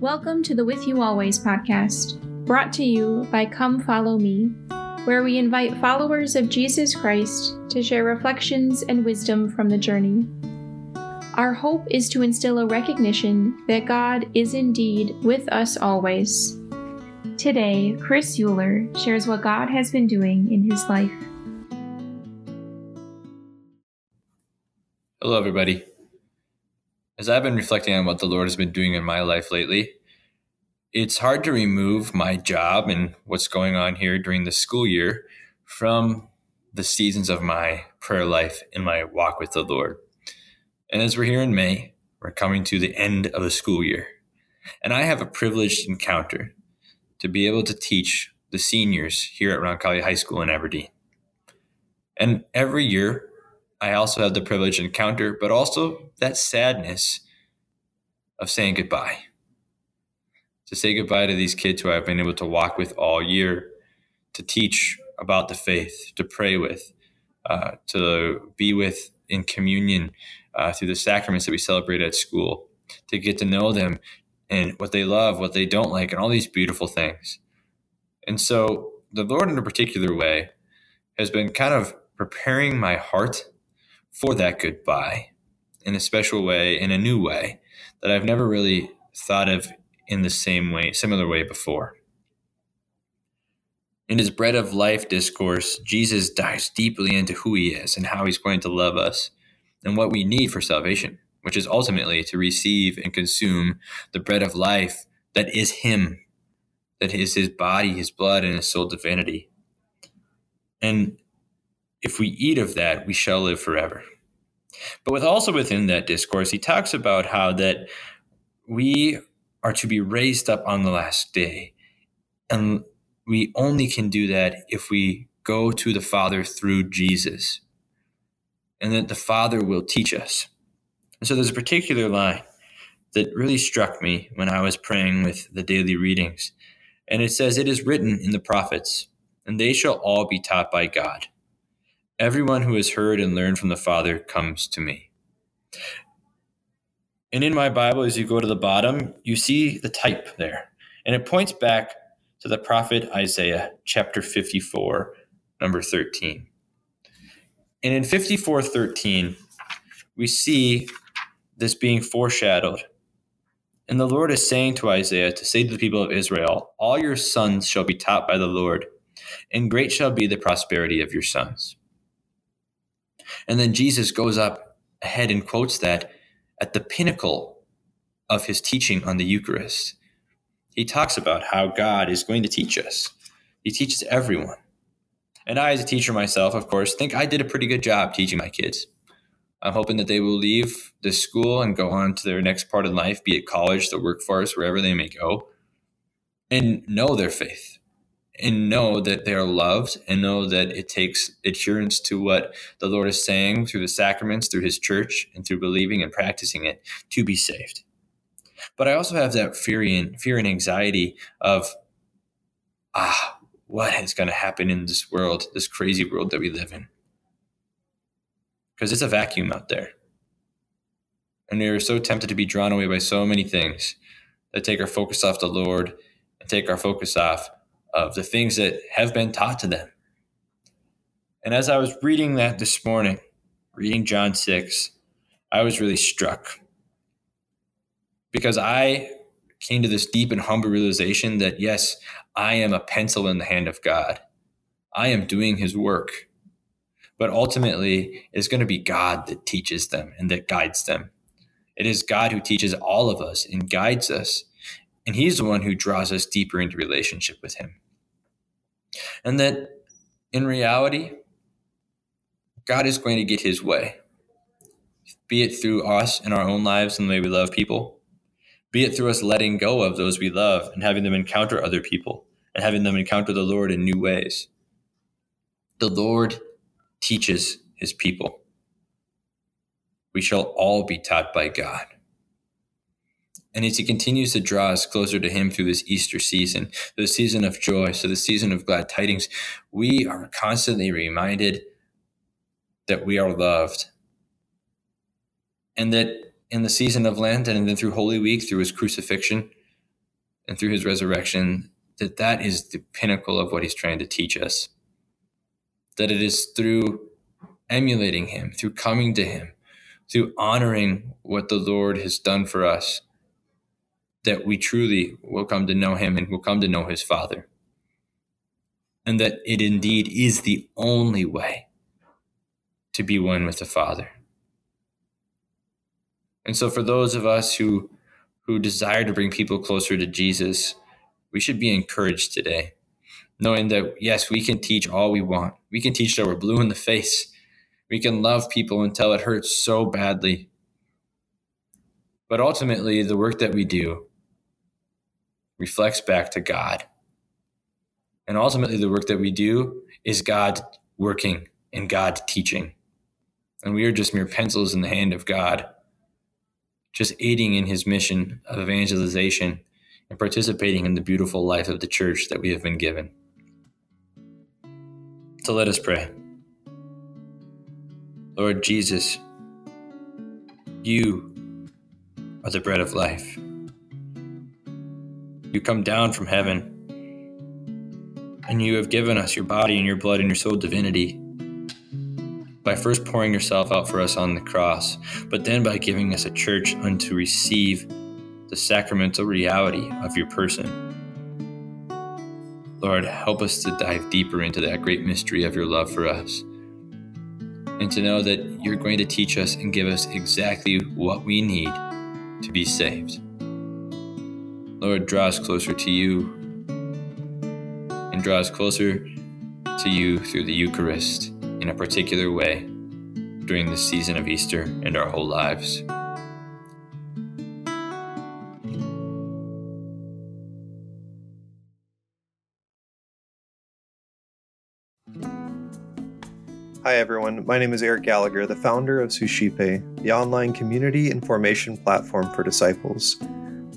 Welcome to the With You Always podcast, brought to you by Come Follow Me, where we invite followers of Jesus Christ to share reflections and wisdom from the journey. Our hope is to instill a recognition that God is indeed with us always. Today, Chris Euler shares what God has been doing in his life. Hello, everybody. As I've been reflecting on what the Lord has been doing in my life lately, it's hard to remove my job and what's going on here during the school year from the seasons of my prayer life and my walk with the Lord. And as we're here in May, we're coming to the end of the school year. And I have a privileged encounter to be able to teach the seniors here at Roncalli High School in Aberdeen. And every year, I also have the privilege to encounter, but also that sadness of saying goodbye. To say goodbye to these kids who I've been able to walk with all year, to teach about the faith, to pray with, uh, to be with in communion uh, through the sacraments that we celebrate at school, to get to know them and what they love, what they don't like, and all these beautiful things. And so the Lord, in a particular way, has been kind of preparing my heart for that goodbye in a special way, in a new way that I've never really thought of in the same way, similar way before. In his bread of life discourse, Jesus dives deeply into who he is and how he's going to love us and what we need for salvation, which is ultimately to receive and consume the bread of life that is him, that is his body, his blood, and his soul divinity. And if we eat of that, we shall live forever. But with also within that discourse, he talks about how that we are to be raised up on the last day. And we only can do that if we go to the Father through Jesus. And that the Father will teach us. And so there's a particular line that really struck me when I was praying with the daily readings. And it says, It is written in the prophets, and they shall all be taught by God. Everyone who has heard and learned from the Father comes to me. And in my Bible, as you go to the bottom, you see the type there. And it points back to the prophet Isaiah, chapter 54, number 13. And in 54 13, we see this being foreshadowed. And the Lord is saying to Isaiah to say to the people of Israel, All your sons shall be taught by the Lord, and great shall be the prosperity of your sons. And then Jesus goes up ahead and quotes that at the pinnacle of his teaching on the Eucharist. He talks about how God is going to teach us. He teaches everyone. And I, as a teacher myself, of course, think I did a pretty good job teaching my kids. I'm hoping that they will leave the school and go on to their next part of life, be it college, the workforce, wherever they may go, and know their faith and know that they are loved and know that it takes adherence to what the Lord is saying through the sacraments, through his church, and through believing and practicing it to be saved. But I also have that fear and fear and anxiety of ah, what is going to happen in this world, this crazy world that we live in? Because it's a vacuum out there. And we are so tempted to be drawn away by so many things that take our focus off the Lord and take our focus off of the things that have been taught to them. And as I was reading that this morning, reading John 6, I was really struck because I came to this deep and humble realization that yes, I am a pencil in the hand of God. I am doing his work. But ultimately, it's going to be God that teaches them and that guides them. It is God who teaches all of us and guides us. And he's the one who draws us deeper into relationship with him. And that in reality, God is going to get his way, be it through us in our own lives and the way we love people, be it through us letting go of those we love and having them encounter other people and having them encounter the Lord in new ways. The Lord teaches his people. We shall all be taught by God. And as he continues to draw us closer to him through this Easter season, the season of joy, so the season of glad tidings, we are constantly reminded that we are loved. And that in the season of Lent and then through Holy Week, through his crucifixion and through his resurrection, that that is the pinnacle of what he's trying to teach us. That it is through emulating him, through coming to him, through honoring what the Lord has done for us, that we truly will come to know him and will come to know his Father. And that it indeed is the only way to be one with the Father. And so for those of us who who desire to bring people closer to Jesus, we should be encouraged today, knowing that yes, we can teach all we want. We can teach that we're blue in the face. We can love people until it hurts so badly. But ultimately, the work that we do reflects back to God. And ultimately, the work that we do is God working and God teaching. And we are just mere pencils in the hand of God just aiding in his mission of evangelization and participating in the beautiful life of the church that we have been given. So let us pray. Lord Jesus, you are the bread of life. You come down from heaven, and you have given us your body and your blood and your soul divinity by first pouring yourself out for us on the cross, but then by giving us a church unto receive the sacramental reality of your person. Lord, help us to dive deeper into that great mystery of your love for us and to know that you're going to teach us and give us exactly what we need to be saved. Lord, draw us closer to you and draw us closer to you through the Eucharist in a particular way during the season of Easter and our whole lives. Hi, everyone. My name is Eric Gallagher, the founder of Suscipe, the online community and formation platform for disciples.